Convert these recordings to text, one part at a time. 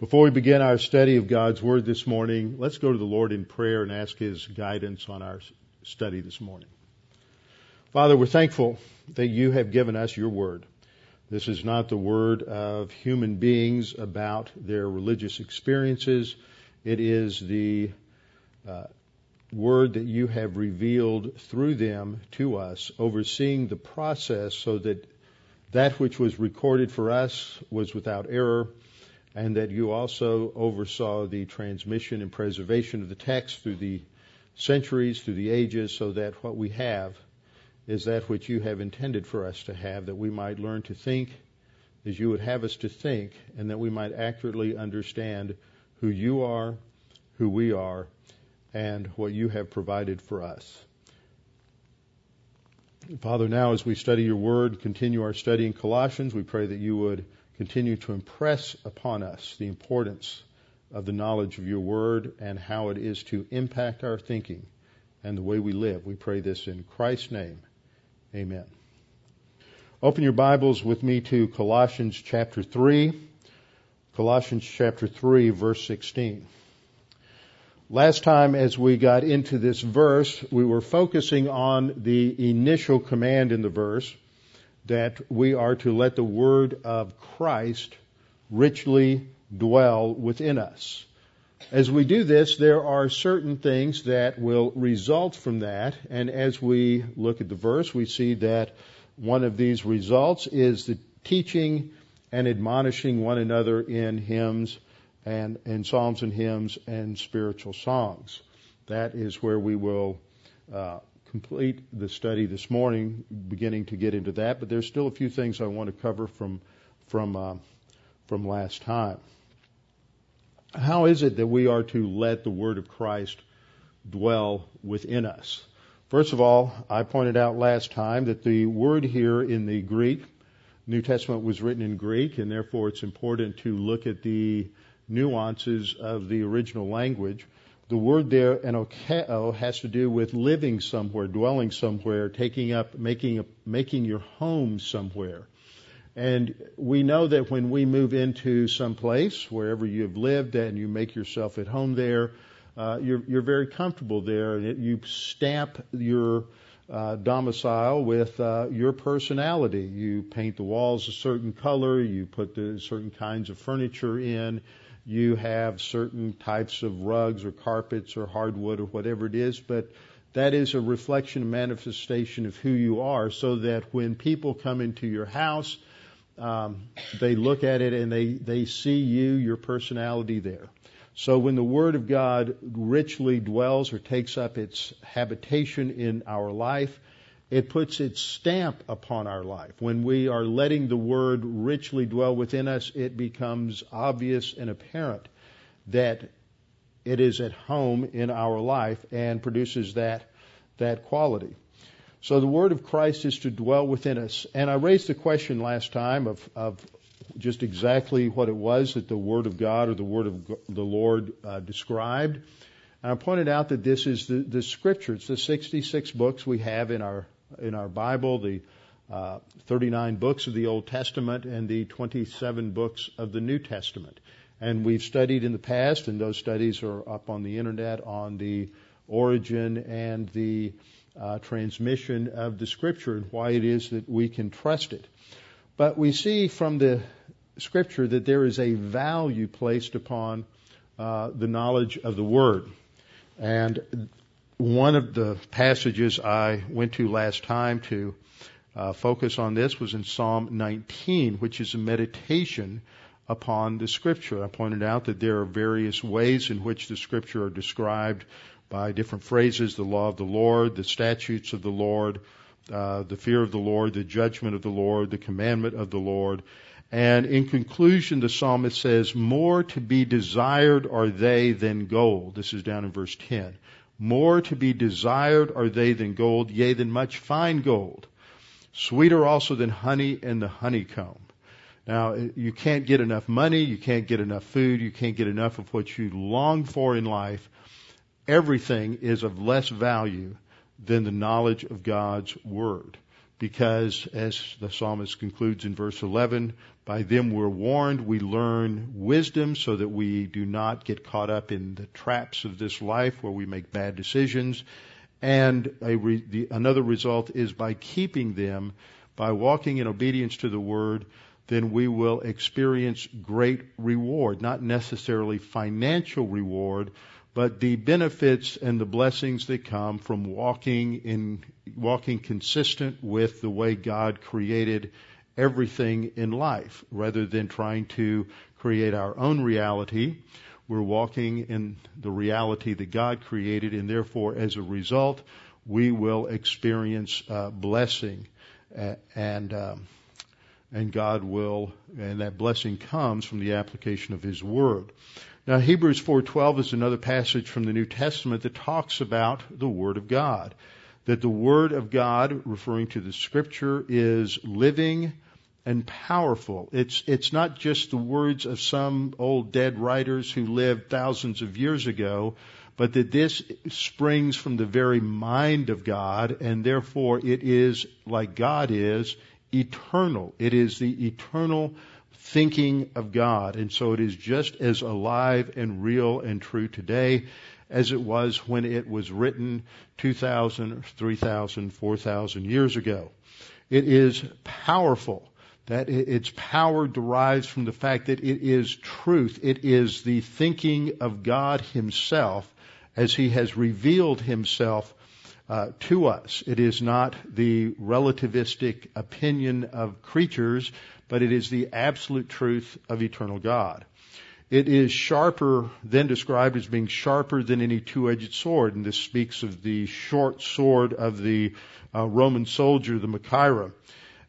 Before we begin our study of God's Word this morning, let's go to the Lord in prayer and ask His guidance on our study this morning. Father, we're thankful that you have given us your Word. This is not the Word of human beings about their religious experiences. It is the uh, Word that you have revealed through them to us, overseeing the process so that that which was recorded for us was without error and that you also oversaw the transmission and preservation of the text through the centuries, through the ages, so that what we have is that which you have intended for us to have, that we might learn to think as you would have us to think, and that we might accurately understand who you are, who we are, and what you have provided for us. Father, now as we study your word, continue our study in Colossians, we pray that you would continue to impress upon us the importance of the knowledge of your word and how it is to impact our thinking and the way we live. We pray this in Christ's name. Amen. Open your Bibles with me to Colossians chapter 3. Colossians chapter 3 verse 16. Last time as we got into this verse, we were focusing on the initial command in the verse, that we are to let the word of Christ richly dwell within us. As we do this, there are certain things that will result from that, and as we look at the verse, we see that one of these results is the teaching and admonishing one another in hymns and in psalms and hymns and spiritual songs. That is where we will uh, complete the study this morning, beginning to get into that, but there's still a few things I want to cover from from uh, from last time. How is it that we are to let the word of Christ dwell within us? First of all, I pointed out last time that the word here in the Greek, New Testament was written in Greek, and therefore it's important to look at the nuances of the original language. The word there, enokeo, has to do with living somewhere, dwelling somewhere, taking up, making, a, making your home somewhere. And we know that when we move into some place, wherever you've lived, and you make yourself at home there, uh, you're, you're very comfortable there, and you stamp your uh, domicile with uh, your personality. You paint the walls a certain color, you put the certain kinds of furniture in, you have certain types of rugs or carpets or hardwood or whatever it is, but that is a reflection and manifestation of who you are so that when people come into your house, um, they look at it and they, they see you, your personality there. So when the Word of God richly dwells or takes up its habitation in our life, it puts its stamp upon our life. When we are letting the Word richly dwell within us, it becomes obvious and apparent that it is at home in our life and produces that, that quality. So the Word of Christ is to dwell within us. And I raised the question last time of, of just exactly what it was that the Word of God or the Word of the Lord uh, described. And I pointed out that this is the, the Scripture. It's the 66 books we have in our in our Bible, the uh, 39 books of the Old Testament and the 27 books of the New Testament. And we've studied in the past, and those studies are up on the internet on the origin and the uh, transmission of the Scripture and why it is that we can trust it. But we see from the Scripture that there is a value placed upon uh, the knowledge of the Word. And one of the passages I went to last time to uh, focus on this was in Psalm 19, which is a meditation upon the Scripture. I pointed out that there are various ways in which the Scripture are described by different phrases the law of the Lord, the statutes of the Lord, uh, the fear of the Lord, the judgment of the Lord, the commandment of the Lord. And in conclusion, the psalmist says, More to be desired are they than gold. This is down in verse 10. More to be desired are they than gold, yea, than much fine gold. Sweeter also than honey and the honeycomb. Now, you can't get enough money, you can't get enough food, you can't get enough of what you long for in life. Everything is of less value than the knowledge of God's Word. Because, as the psalmist concludes in verse 11, by them we're warned, we learn wisdom so that we do not get caught up in the traps of this life where we make bad decisions. And re, the, another result is by keeping them, by walking in obedience to the Word, then we will experience great reward, not necessarily financial reward, but the benefits and the blessings that come from walking in walking consistent with the way God created everything in life rather than trying to create our own reality we're walking in the reality that God created and therefore as a result we will experience uh, blessing and um, and God will and that blessing comes from the application of his word now Hebrews 4:12 is another passage from the New Testament that talks about the word of God. That the word of God referring to the scripture is living and powerful. It's it's not just the words of some old dead writers who lived thousands of years ago, but that this springs from the very mind of God and therefore it is like God is eternal. It is the eternal thinking of God. And so it is just as alive and real and true today as it was when it was written 2,000, 3,000, 4,000 years ago. It is powerful. That its power derives from the fact that it is truth. It is the thinking of God Himself as He has revealed Himself uh, to us. It is not the relativistic opinion of creatures, but it is the absolute truth of eternal God. It is sharper, then described as being sharper than any two-edged sword, and this speaks of the short sword of the uh, Roman soldier, the Machaira,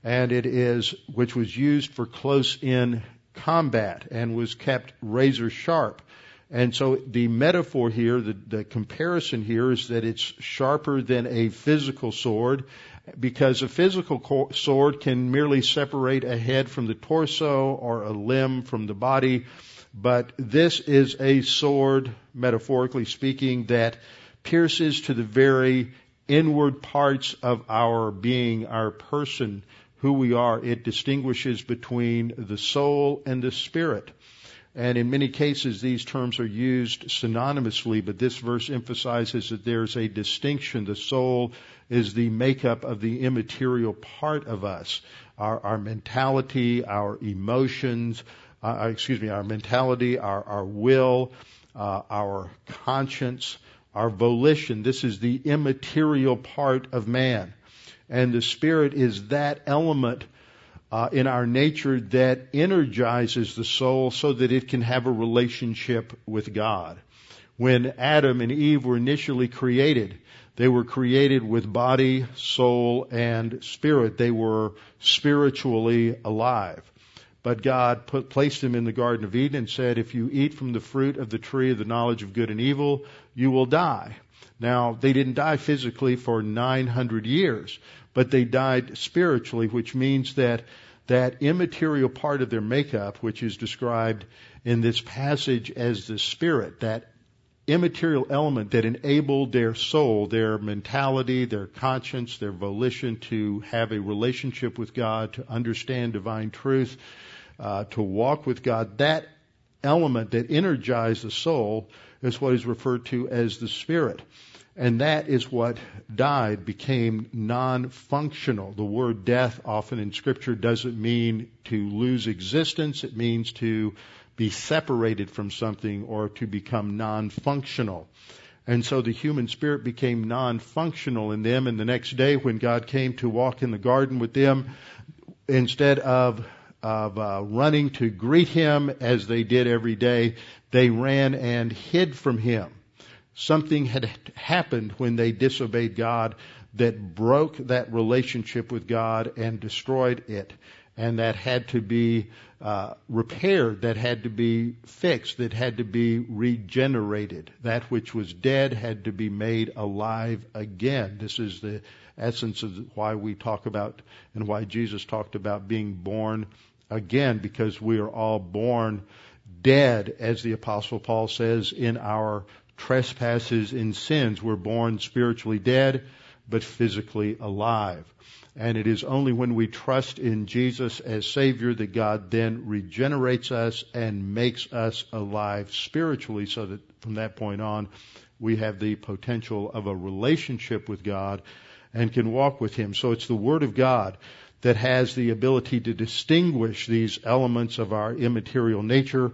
and it is, which was used for close-in combat and was kept razor sharp. And so the metaphor here, the, the comparison here is that it's sharper than a physical sword because a physical sword can merely separate a head from the torso or a limb from the body, but this is a sword, metaphorically speaking, that pierces to the very inward parts of our being, our person, who we are. It distinguishes between the soul and the spirit. And in many cases, these terms are used synonymously, but this verse emphasizes that there's a distinction. The soul is the makeup of the immaterial part of us. Our, our mentality, our emotions, uh, uh excuse me, our mentality, our, our will, uh, our conscience, our volition. This is the immaterial part of man. And the spirit is that element uh, in our nature that energizes the soul so that it can have a relationship with God. When Adam and Eve were initially created, they were created with body, soul, and spirit. They were spiritually alive. But God put, placed them in the Garden of Eden and said, if you eat from the fruit of the tree of the knowledge of good and evil, you will die. Now, they didn't die physically for 900 years, but they died spiritually, which means that that immaterial part of their makeup, which is described in this passage as the spirit, that immaterial element that enabled their soul, their mentality, their conscience, their volition to have a relationship with God, to understand divine truth, uh, to walk with God, that element that energized the soul is what is referred to as the spirit. And that is what died, became non-functional. The word death often in scripture doesn't mean to lose existence. It means to be separated from something or to become non-functional. And so the human spirit became non-functional in them. And the next day when God came to walk in the garden with them, instead of of uh, running to greet him as they did every day, they ran and hid from him. Something had happened when they disobeyed God that broke that relationship with God and destroyed it. And that had to be uh, repaired, that had to be fixed, that had to be regenerated. That which was dead had to be made alive again. This is the essence of why we talk about and why Jesus talked about being born again, because we are all born dead, as the Apostle Paul says, in our trespasses and sins. We're born spiritually dead, but physically alive. And it is only when we trust in Jesus as Savior that God then regenerates us and makes us alive spiritually so that from that point on we have the potential of a relationship with God and can walk with Him. So it's the Word of God that has the ability to distinguish these elements of our immaterial nature,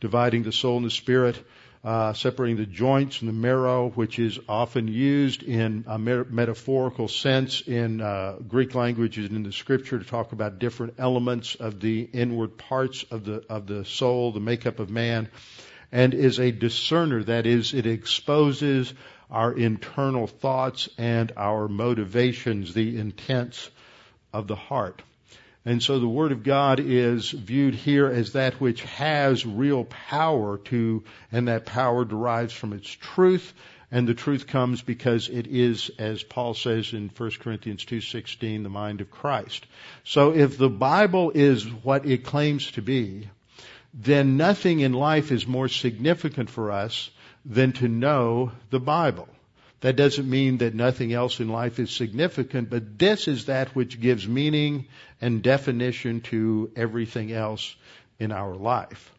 dividing the soul and the spirit, uh, separating the joints from the marrow, which is often used in a metaphorical sense in uh, Greek language and in the Scripture to talk about different elements of the inward parts of the of the soul, the makeup of man, and is a discerner. That is, it exposes our internal thoughts and our motivations, the intents of the heart. And so the Word of God is viewed here as that which has real power to, and that power derives from its truth, and the truth comes because it is, as Paul says in 1 Corinthians 2.16, the mind of Christ. So if the Bible is what it claims to be, then nothing in life is more significant for us than to know the Bible. That doesn't mean that nothing else in life is significant, but this is that which gives meaning and definition to everything else in our life.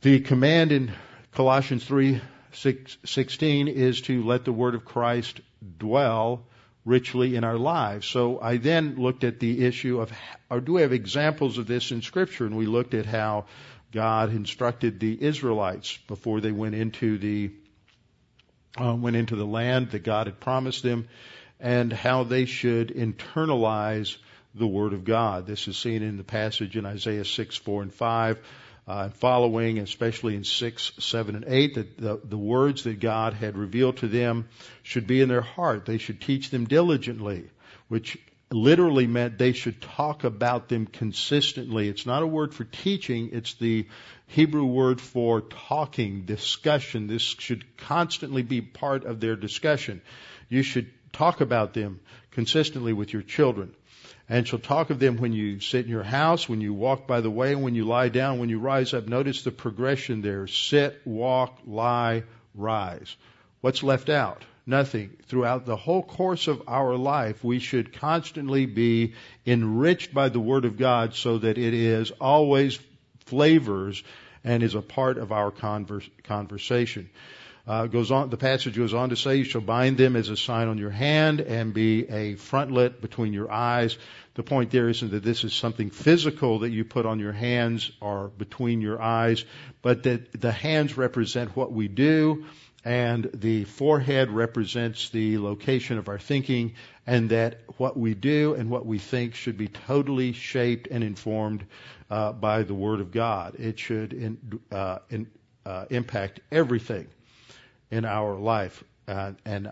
The command in Colossians 3 16 is to let the word of Christ dwell richly in our lives. So I then looked at the issue of, or do we have examples of this in Scripture? And we looked at how God instructed the Israelites before they went into the uh, went into the land that God had promised them, and how they should internalize the Word of God. This is seen in the passage in Isaiah 6, 4, and 5, uh, and following, especially in 6, 7, and 8, that the, the words that God had revealed to them should be in their heart. They should teach them diligently, which literally meant they should talk about them consistently. It's not a word for teaching, it's the Hebrew word for talking, discussion. This should constantly be part of their discussion. You should talk about them consistently with your children. And shall talk of them when you sit in your house, when you walk by the way, when you lie down, when you rise up. Notice the progression there. Sit, walk, lie, rise. What's left out? Nothing. Throughout the whole course of our life, we should constantly be enriched by the Word of God so that it is always flavors and is a part of our converse, conversation. Uh, goes on, the passage goes on to say, you shall bind them as a sign on your hand and be a frontlet between your eyes. The point there isn't that this is something physical that you put on your hands or between your eyes, but that the hands represent what we do and the forehead represents the location of our thinking, and that what we do and what we think should be totally shaped and informed uh, by the Word of God. It should in, uh, in, uh, impact everything in our life, uh, and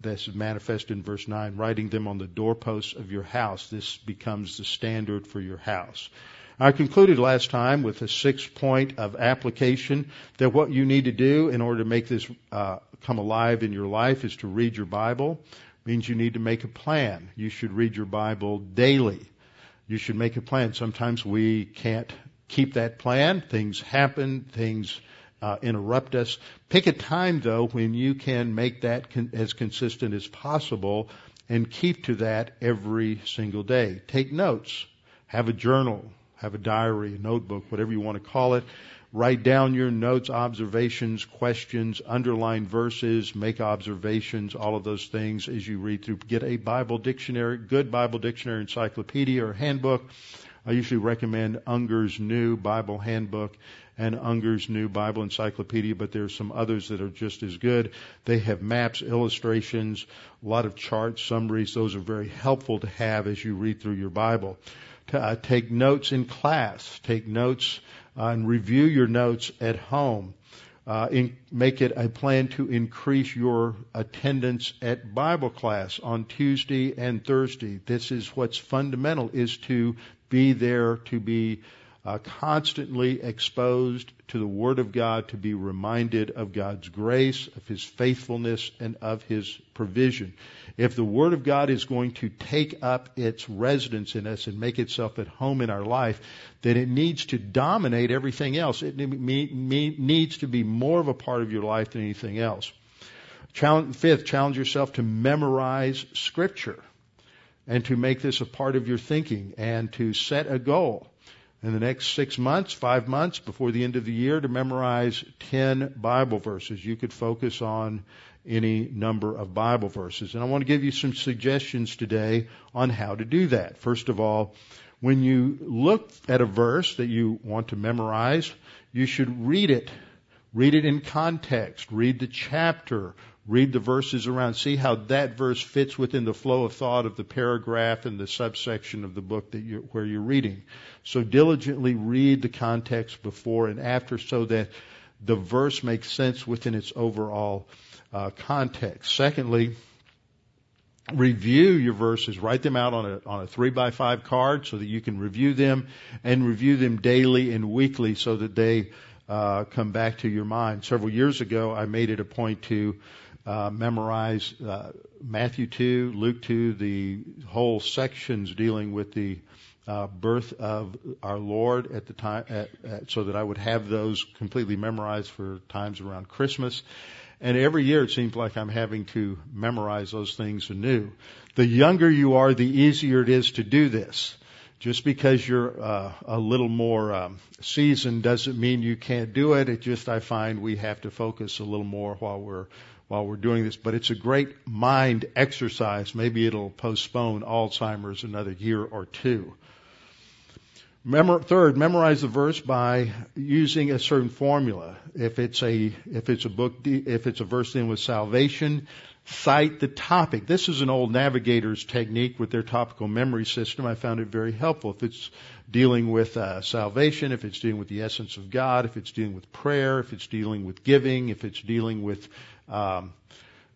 this is manifest in verse 9, writing them on the doorposts of your house. This becomes the standard for your house. I concluded last time with a six point of application that what you need to do in order to make this uh, come alive in your life is to read your Bible. It means you need to make a plan. You should read your Bible daily. You should make a plan. Sometimes we can't keep that plan. Things happen. Things uh, interrupt us. Pick a time though when you can make that con- as consistent as possible and keep to that every single day. Take notes. Have a journal have a diary, a notebook, whatever you want to call it. Write down your notes, observations, questions, underline verses, make observations, all of those things as you read through. Get a Bible dictionary, good Bible dictionary, encyclopedia, or handbook. I usually recommend Unger's New Bible Handbook and Unger's New Bible Encyclopedia, but there's some others that are just as good. They have maps, illustrations, a lot of charts, summaries. Those are very helpful to have as you read through your Bible. Uh, take notes in class. Take notes uh, and review your notes at home. Uh, in, make it a plan to increase your attendance at Bible class on Tuesday and Thursday. This is what's fundamental is to be there to be uh, constantly exposed to the Word of God to be reminded of God's grace, of His faithfulness, and of His provision. If the Word of God is going to take up its residence in us and make itself at home in our life, then it needs to dominate everything else. It needs to be more of a part of your life than anything else. fifth, challenge yourself to memorize Scripture and to make this a part of your thinking and to set a goal in the next six months, five months before the end of the year to memorize 10 Bible verses. You could focus on any number of Bible verses. And I want to give you some suggestions today on how to do that. First of all, when you look at a verse that you want to memorize, you should read it. Read it in context. Read the chapter read the verses around, see how that verse fits within the flow of thought of the paragraph and the subsection of the book that you're, where you're reading. So diligently read the context before and after so that the verse makes sense within its overall uh, context. Secondly, review your verses. Write them out on a on a three by five card so that you can review them and review them daily and weekly so that they uh, come back to your mind. Several years ago, I made it a point to uh, memorize uh, Matthew 2, Luke 2, the whole sections dealing with the uh, birth of our Lord at the time, at, at, so that I would have those completely memorized for times around Christmas. And every year it seems like I'm having to memorize those things anew. The younger you are, the easier it is to do this. Just because you're uh, a little more um, seasoned doesn't mean you can't do it. It just I find we have to focus a little more while we're while we're doing this, but it's a great mind exercise. Maybe it'll postpone Alzheimer's another year or two. Memor- third, memorize the verse by using a certain formula. If it's a if it's a book if it's a verse dealing with salvation, cite the topic. This is an old Navigators' technique with their topical memory system. I found it very helpful. If it's dealing with uh, salvation, if it's dealing with the essence of God, if it's dealing with prayer, if it's dealing with giving, if it's dealing with um,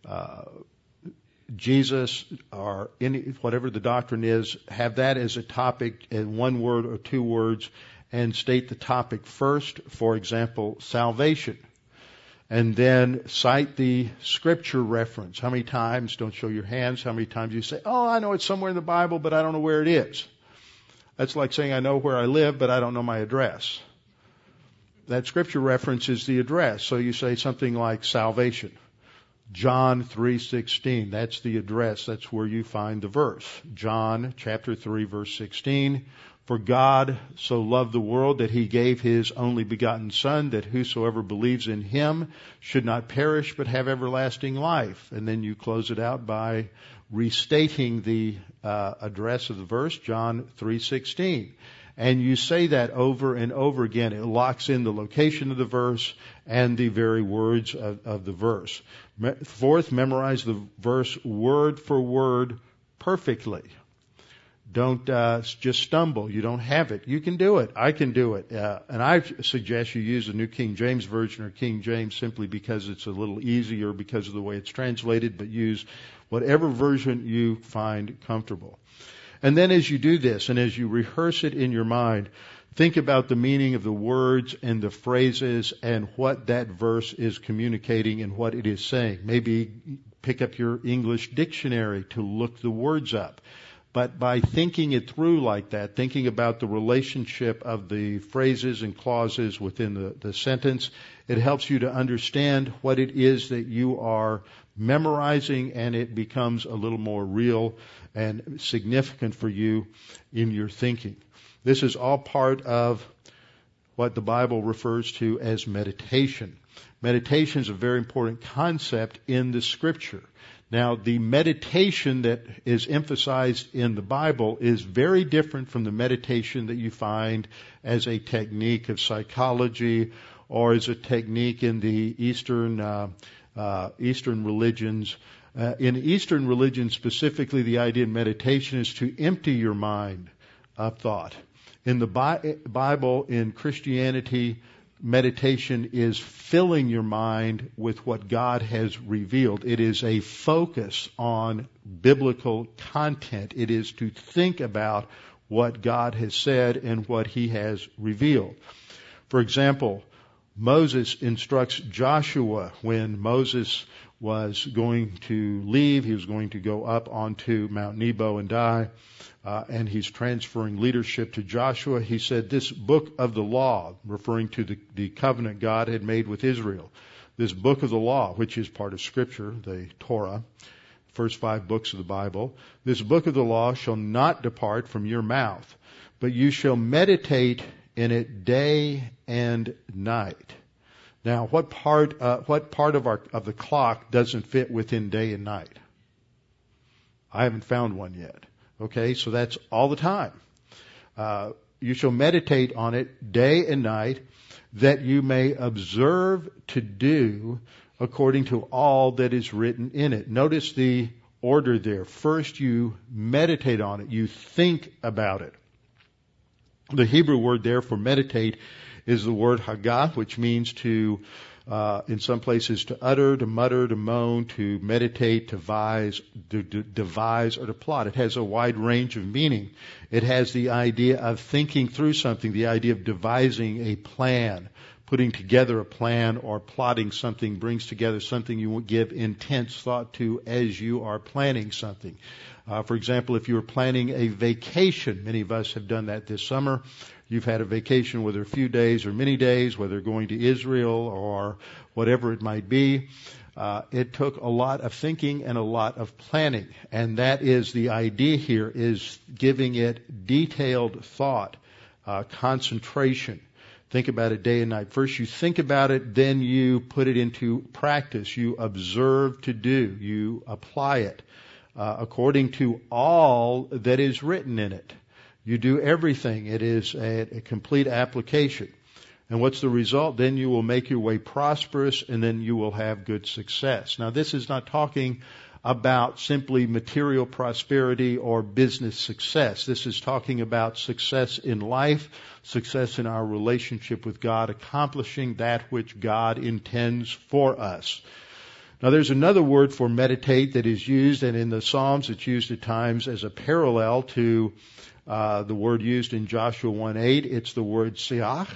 uh, Jesus or any whatever the doctrine is, have that as a topic in one word or two words, and state the topic first. For example, salvation. And then cite the scripture reference. How many times, don't show your hands, how many times you say, oh, I know it's somewhere in the Bible, but I don't know where it is. That's like saying I know where I live, but I don't know my address that scripture reference is the address. So you say something like salvation. John 3:16. That's the address. That's where you find the verse. John chapter 3 verse 16. For God so loved the world that he gave his only begotten son that whosoever believes in him should not perish but have everlasting life. And then you close it out by restating the uh, address of the verse, John 3:16 and you say that over and over again. It locks in the location of the verse and the very words of, of the verse. Fourth, memorize the verse word for word perfectly. Don't uh, just stumble. You don't have it. You can do it. I can do it. Uh, and I suggest you use the New King James Version or King James simply because it's a little easier because of the way it's translated, but use whatever version you find comfortable. And then as you do this and as you rehearse it in your mind, think about the meaning of the words and the phrases and what that verse is communicating and what it is saying. Maybe pick up your English dictionary to look the words up. But by thinking it through like that, thinking about the relationship of the phrases and clauses within the, the sentence, it helps you to understand what it is that you are memorizing and it becomes a little more real and significant for you in your thinking. This is all part of what the Bible refers to as meditation. Meditation is a very important concept in the scripture. Now, the meditation that is emphasized in the Bible is very different from the meditation that you find as a technique of psychology or as a technique in the Eastern uh, uh, Eastern religions. Uh, in Eastern religions, specifically, the idea of meditation is to empty your mind of thought. In the Bi- Bible, in Christianity, meditation is filling your mind with what God has revealed. It is a focus on biblical content. It is to think about what God has said and what He has revealed. For example, Moses instructs Joshua when Moses was going to leave, he was going to go up onto Mount Nebo and die uh, and he's transferring leadership to Joshua. He said, This book of the law, referring to the, the covenant God had made with Israel, this book of the law, which is part of Scripture, the Torah, first five books of the Bible, this book of the law shall not depart from your mouth, but you shall meditate in it day and night. Now, what part, uh, what part of our, of the clock doesn't fit within day and night? I haven't found one yet. Okay, so that's all the time. Uh, you shall meditate on it day and night that you may observe to do according to all that is written in it. Notice the order there. First you meditate on it. You think about it. The Hebrew word there for meditate is the word hagah, which means to uh, in some places to utter, to mutter, to moan, to meditate, to devise, to, to devise, or to plot. It has a wide range of meaning. It has the idea of thinking through something, the idea of devising a plan, putting together a plan, or plotting something brings together something you give intense thought to as you are planning something. Uh, for example, if you were planning a vacation, many of us have done that this summer, You've had a vacation, whether a few days or many days, whether going to Israel or whatever it might be. Uh, it took a lot of thinking and a lot of planning, and that is the idea here: is giving it detailed thought, uh, concentration. Think about it day and night. First, you think about it, then you put it into practice. You observe to do. You apply it uh, according to all that is written in it. You do everything. It is a, a complete application. And what's the result? Then you will make your way prosperous and then you will have good success. Now this is not talking about simply material prosperity or business success. This is talking about success in life, success in our relationship with God, accomplishing that which God intends for us. Now there's another word for meditate that is used, and in the Psalms it's used at times as a parallel to uh, the word used in Joshua 1:8, it's the word siach,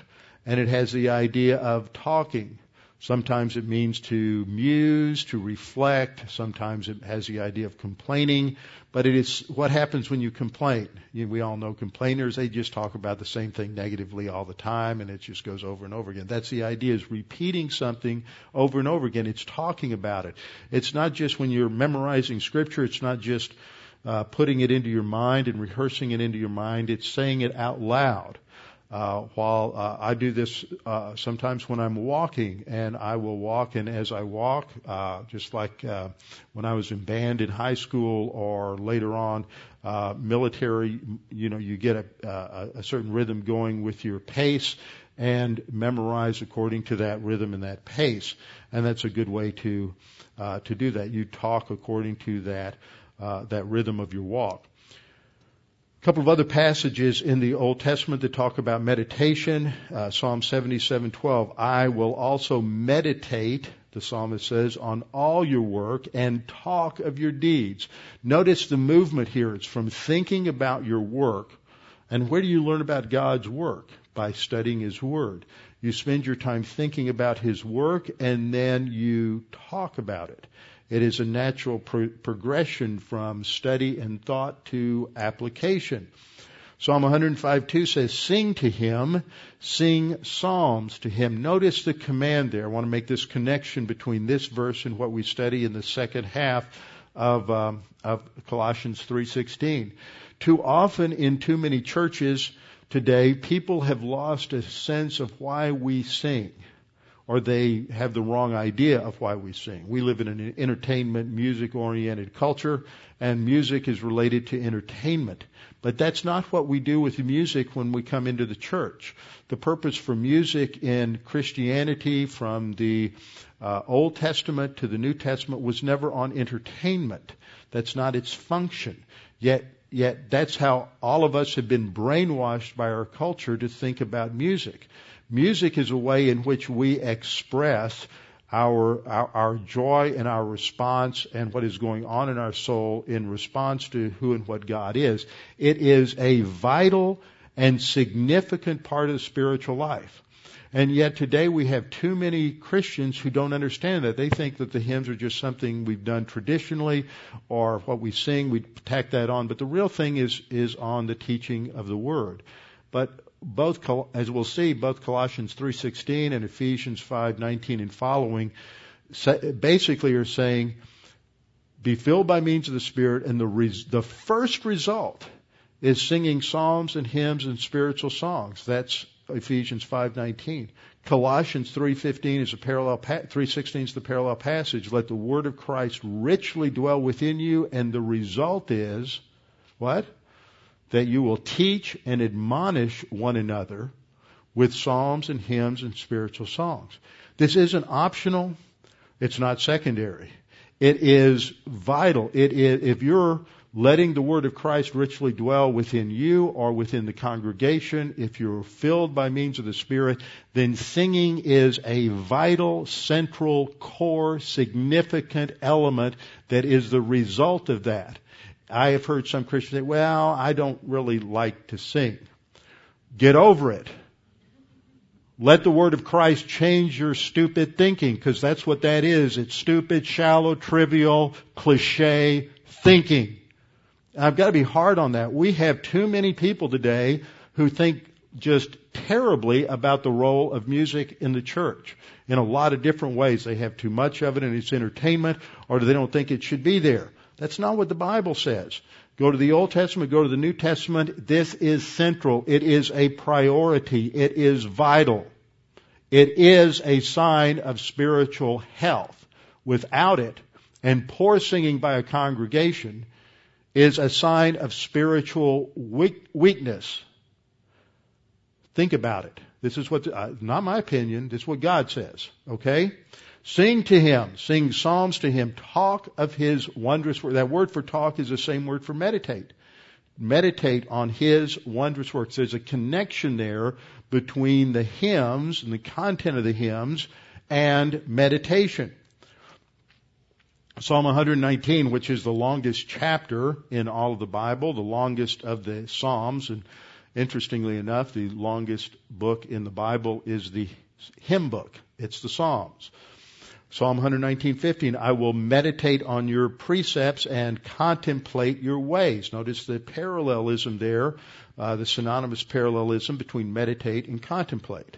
and it has the idea of talking. Sometimes it means to muse, to reflect. Sometimes it has the idea of complaining. But it is what happens when you complain. You we all know complainers, they just talk about the same thing negatively all the time and it just goes over and over again. That's the idea is repeating something over and over again. It's talking about it. It's not just when you're memorizing scripture, it's not just uh, putting it into your mind and rehearsing it into your mind. It's saying it out loud. Uh, while uh, I do this uh, sometimes when I'm walking, and I will walk, and as I walk, uh, just like uh, when I was in band in high school or later on, uh, military, you know, you get a, a, a certain rhythm going with your pace and memorize according to that rhythm and that pace, and that's a good way to uh, to do that. You talk according to that uh, that rhythm of your walk. Couple of other passages in the Old Testament that talk about meditation. Uh, Psalm 77:12. I will also meditate, the psalmist says, on all your work and talk of your deeds. Notice the movement here. It's from thinking about your work. And where do you learn about God's work? By studying His Word. You spend your time thinking about His work and then you talk about it. It is a natural pro- progression from study and thought to application. Psalm 105:2 says, "Sing to him, sing psalms to him." Notice the command there. I want to make this connection between this verse and what we study in the second half of, um, of Colossians 3:16. Too often in too many churches today, people have lost a sense of why we sing or they have the wrong idea of why we sing. We live in an entertainment, music oriented culture, and music is related to entertainment. But that's not what we do with music when we come into the church. The purpose for music in Christianity from the uh, Old Testament to the New Testament was never on entertainment. That's not its function. Yet, yet that's how all of us have been brainwashed by our culture to think about music. Music is a way in which we express our, our, our, joy and our response and what is going on in our soul in response to who and what God is. It is a vital and significant part of the spiritual life. And yet today we have too many Christians who don't understand that. They think that the hymns are just something we've done traditionally or what we sing, we tack that on. But the real thing is, is on the teaching of the Word. But both, as we'll see, both Colossians 3.16 and Ephesians 5.19 and following basically are saying, be filled by means of the Spirit, and the, res- the first result is singing psalms and hymns and spiritual songs. That's Ephesians 5:19. Colossians 3:15 is a parallel 3:16 is the parallel passage. Let the word of Christ richly dwell within you and the result is what? That you will teach and admonish one another with psalms and hymns and spiritual songs. This isn't optional. It's not secondary. It is vital. It is, if you're letting the word of Christ richly dwell within you or within the congregation, if you're filled by means of the Spirit, then singing is a vital, central, core, significant element that is the result of that. I have heard some Christians say, well, I don't really like to sing. Get over it. Let the word of Christ change your stupid thinking, because that's what that is. It's stupid, shallow, trivial, cliche thinking. I've got to be hard on that. We have too many people today who think just terribly about the role of music in the church in a lot of different ways. They have too much of it and it's entertainment, or they don't think it should be there. That's not what the Bible says. Go to the Old Testament, go to the New Testament. This is central. It is a priority. It is vital. It is a sign of spiritual health. Without it, and poor singing by a congregation is a sign of spiritual weakness. Think about it. This is what, uh, not my opinion, this is what God says. Okay? Sing to him, sing psalms to him, talk of his wondrous work. That word for talk is the same word for meditate. Meditate on his wondrous works. There's a connection there between the hymns and the content of the hymns and meditation. Psalm 119, which is the longest chapter in all of the Bible, the longest of the Psalms, and interestingly enough, the longest book in the Bible is the hymn book. It's the Psalms. Psalm 119:15, I will meditate on your precepts and contemplate your ways. Notice the parallelism there, uh, the synonymous parallelism between meditate and contemplate.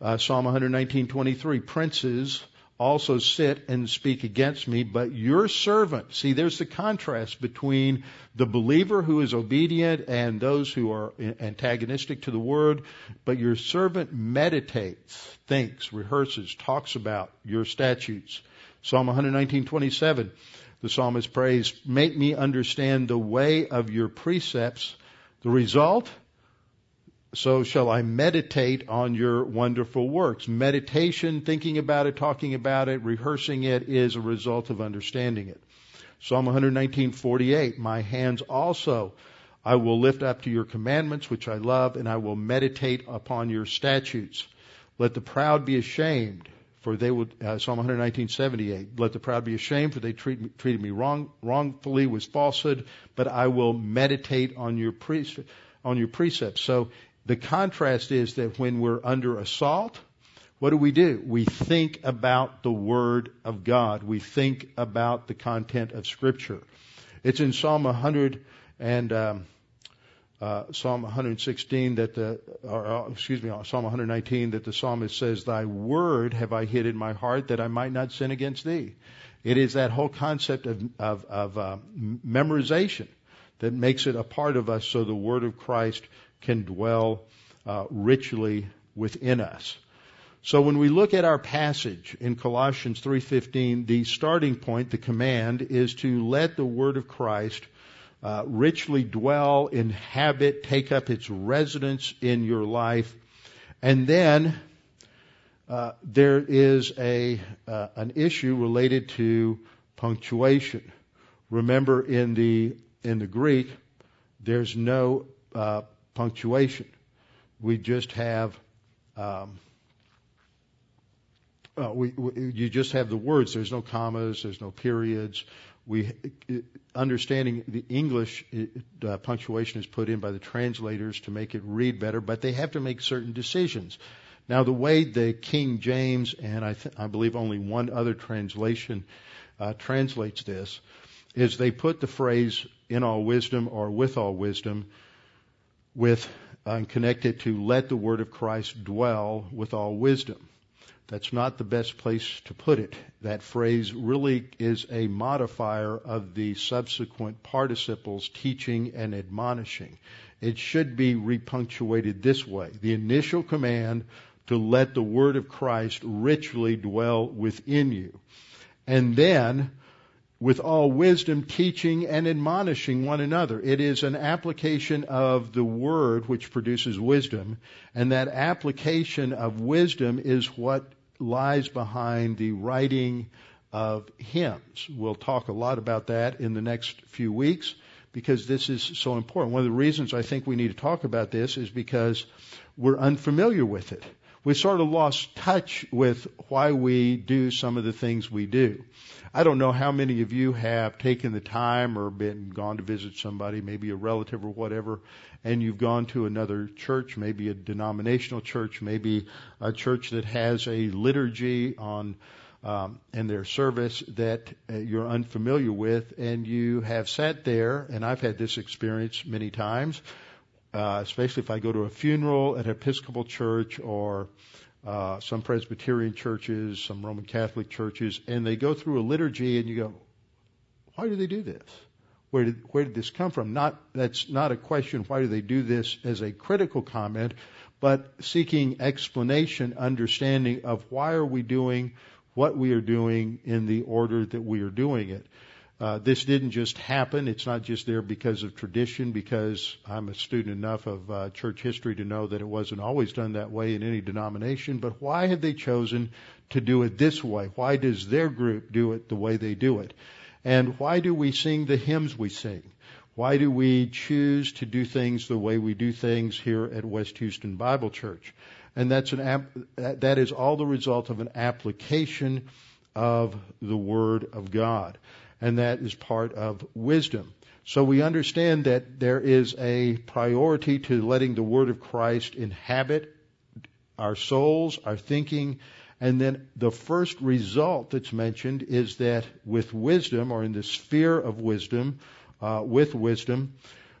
Uh, Psalm 119:23, princes also sit and speak against me, but your servant, see, there's the contrast between the believer who is obedient and those who are antagonistic to the word, but your servant meditates, thinks, rehearses, talks about your statutes. Psalm 119:27, the psalmist prays, "Make me understand the way of your precepts." The result, so shall I meditate on your wonderful works. Meditation, thinking about it, talking about it, rehearsing it is a result of understanding it. Psalm 119:48 My hands also I will lift up to your commandments which I love and I will meditate upon your statutes. Let the proud be ashamed for they would uh, Psalm 119:78 Let the proud be ashamed for they treat me, treated me wrong wrongfully with falsehood but I will meditate on your pre- on your precepts. So the contrast is that when we're under assault, what do we do? We think about the Word of God. We think about the content of Scripture. It's in Psalm 100 and um, uh, Psalm 116 that the, or, uh, excuse me, Psalm 119 that the psalmist says, "Thy word have I hid in my heart that I might not sin against Thee." It is that whole concept of of, of uh, memorization that makes it a part of us, so the Word of Christ can dwell uh, richly within us. So when we look at our passage in Colossians 3:15, the starting point, the command is to let the word of Christ uh, richly dwell, inhabit, take up its residence in your life, and then uh, there is a uh, an issue related to punctuation. Remember, in the in the Greek, there's no uh, punctuation. We just have um, uh, we, we, you just have the words. There's no commas. There's no periods. We understanding the English uh, punctuation is put in by the translators to make it read better, but they have to make certain decisions. Now, the way the King James and I, th- I believe only one other translation uh, translates this is they put the phrase "in all wisdom" or "with all wisdom" with uh, and connect it to "let the word of Christ dwell with all wisdom." That's not the best place to put it. That phrase really is a modifier of the subsequent participles teaching and admonishing. It should be repunctuated this way. The initial command to let the word of Christ richly dwell within you. And then, with all wisdom, teaching and admonishing one another. It is an application of the word which produces wisdom, and that application of wisdom is what lies behind the writing of hymns. We'll talk a lot about that in the next few weeks because this is so important. One of the reasons I think we need to talk about this is because we're unfamiliar with it. We sort of lost touch with why we do some of the things we do. I don't know how many of you have taken the time or been gone to visit somebody, maybe a relative or whatever, and you've gone to another church, maybe a denominational church, maybe a church that has a liturgy on um, their service that uh, you're unfamiliar with, and you have sat there, and I've had this experience many times, uh, especially if I go to a funeral at an Episcopal church or uh, some Presbyterian churches, some Roman Catholic churches, and they go through a liturgy, and you go, why do they do this? Where did, where did this come from? Not, that's not a question, why do they do this as a critical comment, but seeking explanation, understanding of why are we doing what we are doing in the order that we are doing it. Uh, this didn't just happen. It's not just there because of tradition, because I'm a student enough of uh, church history to know that it wasn't always done that way in any denomination. But why have they chosen to do it this way? Why does their group do it the way they do it? And why do we sing the hymns we sing? Why do we choose to do things the way we do things here at West Houston Bible Church? And that's an that is all the result of an application of the Word of God. And that is part of wisdom. So we understand that there is a priority to letting the Word of Christ inhabit our souls, our thinking, and then the first result that's mentioned is that with wisdom, or in the sphere of wisdom, uh, with wisdom,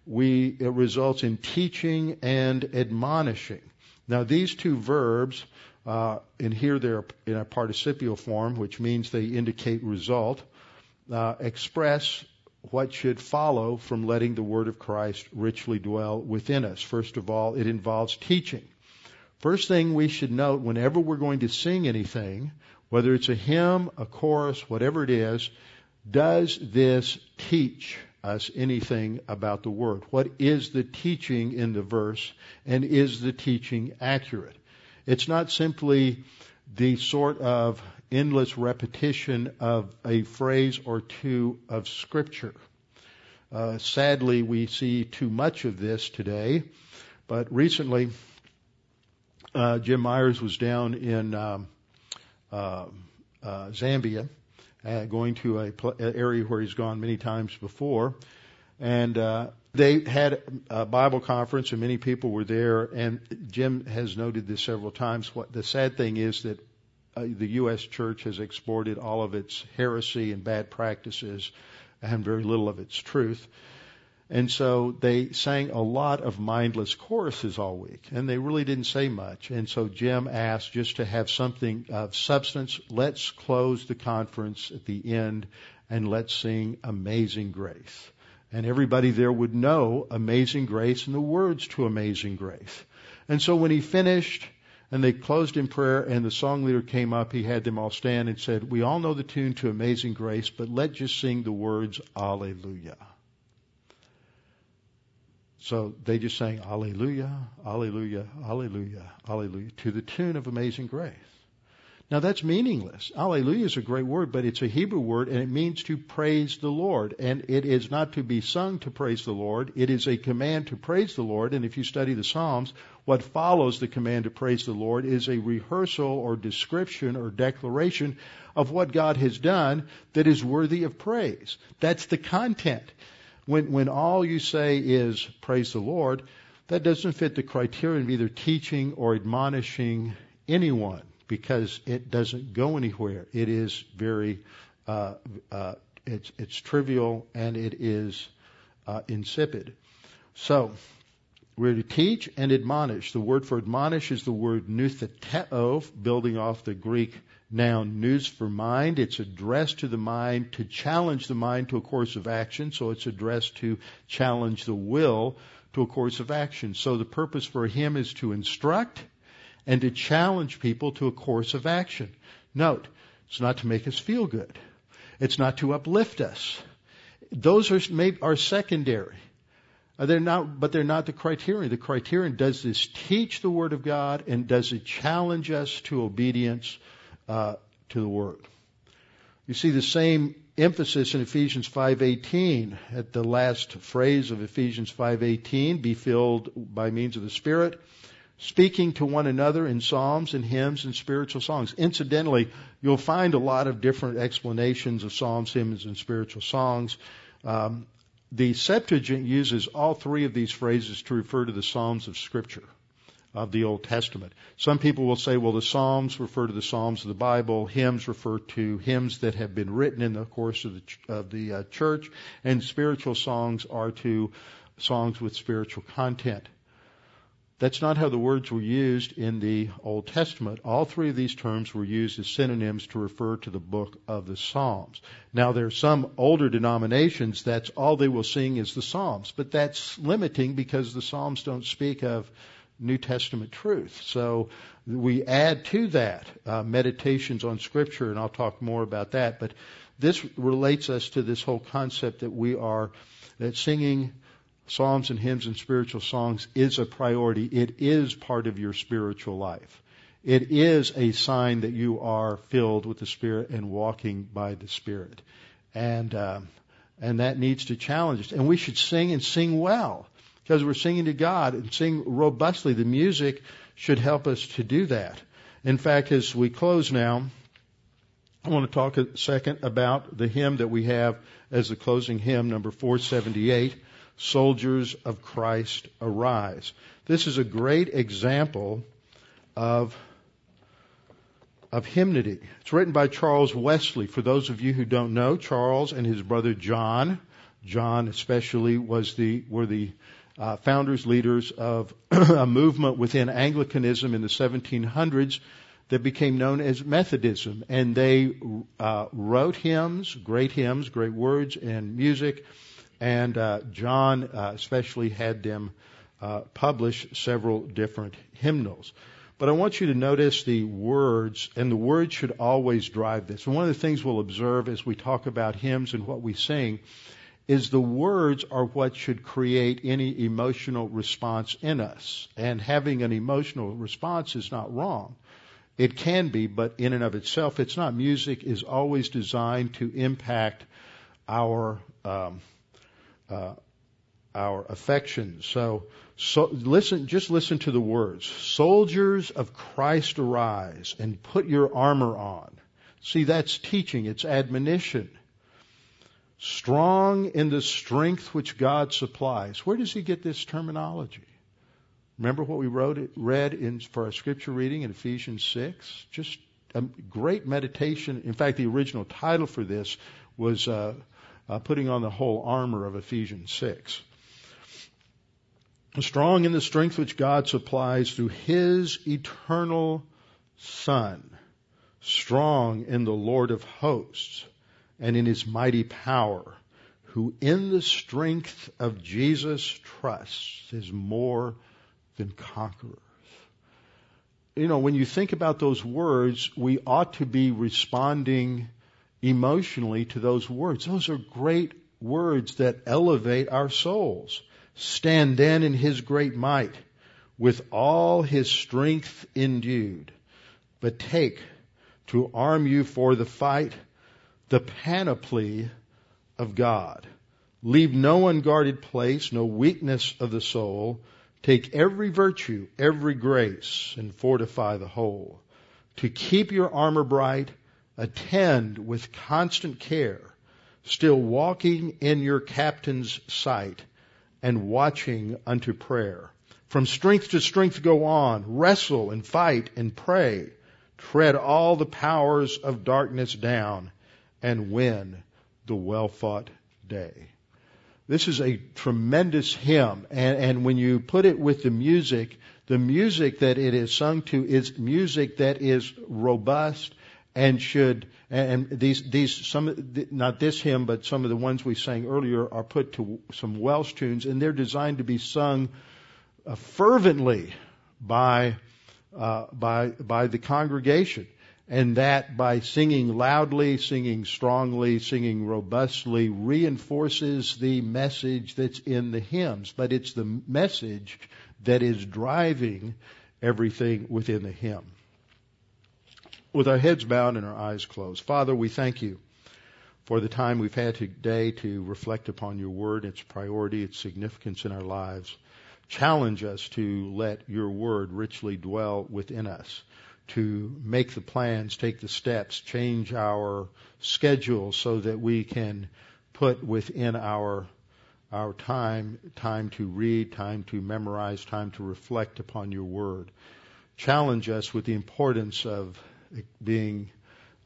we it results in teaching and admonishing. Now these two verbs, uh, and here they're in a participial form, which means they indicate result, uh, express what should follow from letting the word of Christ richly dwell within us. First of all, it involves teaching. First thing we should note whenever we're going to sing anything, whether it's a hymn, a chorus, whatever it is, does this teach us anything about the Word? What is the teaching in the verse, and is the teaching accurate? It's not simply the sort of endless repetition of a phrase or two of Scripture. Uh, sadly, we see too much of this today, but recently, uh, Jim Myers was down in um, uh, uh, Zambia, uh, going to a pl- area where he's gone many times before, and uh, they had a Bible conference, and many people were there. And Jim has noted this several times. What the sad thing is that uh, the U.S. church has exported all of its heresy and bad practices, and very little of its truth. And so they sang a lot of mindless choruses all week, and they really didn't say much. And so Jim asked just to have something of substance. Let's close the conference at the end and let's sing Amazing Grace. And everybody there would know Amazing Grace and the words to Amazing Grace. And so when he finished, And they closed in prayer, and the song leader came up. He had them all stand and said, We all know the tune to Amazing Grace, but let's just sing the words, Alleluia. So they just sang, Alleluia, Alleluia, Alleluia, Alleluia, to the tune of Amazing Grace. Now that's meaningless. Alleluia is a great word, but it's a Hebrew word and it means to praise the Lord. And it is not to be sung to praise the Lord. It is a command to praise the Lord. And if you study the Psalms, what follows the command to praise the Lord is a rehearsal or description or declaration of what God has done that is worthy of praise. That's the content. When, when all you say is praise the Lord, that doesn't fit the criterion of either teaching or admonishing anyone because it doesn't go anywhere. It is very, uh, uh, it's, it's trivial and it is uh, insipid. So, we're to teach and admonish. The word for admonish is the word noutheteo, building off the Greek noun nous for mind. It's addressed to the mind to challenge the mind to a course of action. So it's addressed to challenge the will to a course of action. So the purpose for him is to instruct and to challenge people to a course of action. Note, it's not to make us feel good. It's not to uplift us. Those are, are secondary. Uh, they're not, but they're not the criterion. The criterion does this teach the Word of God and does it challenge us to obedience uh, to the Word? You see the same emphasis in Ephesians 5:18 at the last phrase of Ephesians 5:18 be filled by means of the Spirit speaking to one another in psalms and hymns and spiritual songs. Incidentally, you'll find a lot of different explanations of psalms, hymns, and spiritual songs. Um, the Septuagint uses all three of these phrases to refer to the psalms of Scripture of the Old Testament. Some people will say, well, the Psalms refer to the Psalms of the Bible, hymns refer to hymns that have been written in the course of the, of the uh, church, and spiritual songs are to songs with spiritual content. That's not how the words were used in the Old Testament. All three of these terms were used as synonyms to refer to the book of the Psalms. Now there are some older denominations that's all they will sing is the Psalms, but that's limiting because the Psalms don't speak of New Testament truth. So we add to that uh, meditations on Scripture, and I'll talk more about that. But this relates us to this whole concept that we are that singing psalms and hymns and spiritual songs is a priority. It is part of your spiritual life. It is a sign that you are filled with the Spirit and walking by the Spirit, and uh, and that needs to challenge us. And we should sing and sing well because we're singing to God and sing robustly. The music should help us to do that. In fact, as we close now, I want to talk a second about the hymn that we have as the closing hymn, number 478 soldiers of Christ arise. This is a great example of of hymnody. It's written by Charles Wesley. For those of you who don't know, Charles and his brother John, John especially was the were the uh, founders leaders of a movement within Anglicanism in the 1700s that became known as Methodism, and they uh, wrote hymns, great hymns, great words and music and uh, John uh, especially had them uh, publish several different hymnals. But I want you to notice the words, and the words should always drive this. And one of the things we'll observe as we talk about hymns and what we sing is the words are what should create any emotional response in us. And having an emotional response is not wrong. It can be, but in and of itself, it's not. Music is always designed to impact our um, uh, our affections. So, so listen, just listen to the words. Soldiers of Christ arise and put your armor on. See, that's teaching. It's admonition. Strong in the strength which God supplies. Where does he get this terminology? Remember what we wrote, read in, for our scripture reading in Ephesians 6? Just a great meditation. In fact, the original title for this was uh, uh, putting on the whole armor of Ephesians 6. Strong in the strength which God supplies through His eternal Son, strong in the Lord of hosts and in His mighty power, who in the strength of Jesus trusts is more than conquerors. you know, when you think about those words, we ought to be responding emotionally to those words. Those are great words that elevate our souls. Stand then in his great might with all his strength endued. But take to arm you for the fight the panoply of God. Leave no unguarded place, no weakness of the soul. Take every virtue, every grace, and fortify the whole. To keep your armor bright, attend with constant care, still walking in your captain's sight, and watching unto prayer. From strength to strength go on, wrestle and fight and pray, tread all the powers of darkness down, and win the well fought day. This is a tremendous hymn, and, and when you put it with the music, the music that it is sung to is music that is robust and should and these these some not this hymn but some of the ones we sang earlier are put to some Welsh tunes and they're designed to be sung uh, fervently by uh, by by the congregation and that by singing loudly, singing strongly, singing robustly reinforces the message that's in the hymns. But it's the message that is driving everything within the hymn. With our heads bowed and our eyes closed, Father, we thank you for the time we've had today to reflect upon your word, its priority, its significance in our lives. Challenge us to let your word richly dwell within us to make the plans, take the steps, change our schedule so that we can put within our our time time to read, time to memorize, time to reflect upon your word. Challenge us with the importance of being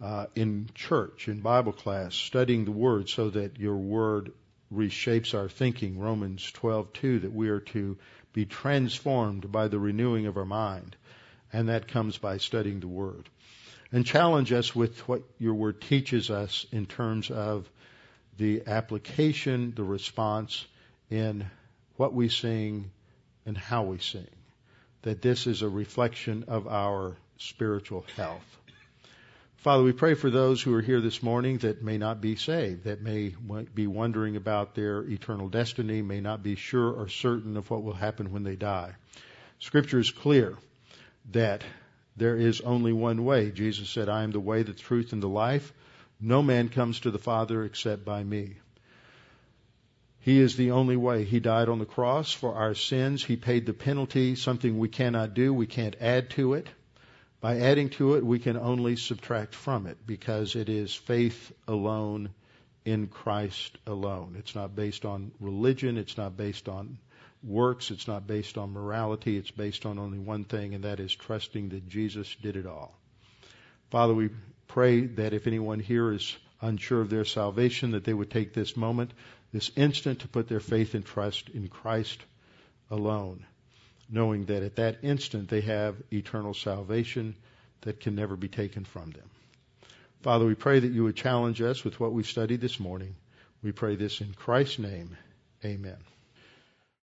uh, in church, in Bible class, studying the word so that your word reshapes our thinking. Romans 12:2 that we are to be transformed by the renewing of our mind and that comes by studying the Word. And challenge us with what your Word teaches us in terms of the application, the response in what we sing and how we sing. That this is a reflection of our spiritual health. Father, we pray for those who are here this morning that may not be saved, that may be wondering about their eternal destiny, may not be sure or certain of what will happen when they die. Scripture is clear that there is only one way. Jesus said, I am the way, the truth, and the life. No man comes to the Father except by me. He is the only way. He died on the cross for our sins. He paid the penalty, something we cannot do. We can't add to it. By adding to it, we can only subtract from it because it is faith alone in Christ alone. It's not based on religion. It's not based on works. It's not based on morality. It's based on only one thing, and that is trusting that Jesus did it all. Father, we pray that if anyone here is unsure of their salvation, that they would take this moment, this instant, to put their faith and trust in Christ alone, knowing that at that instant they have eternal salvation that can never be taken from them. Father, we pray that you would challenge us with what we've studied this morning. We pray this in Christ's name. Amen.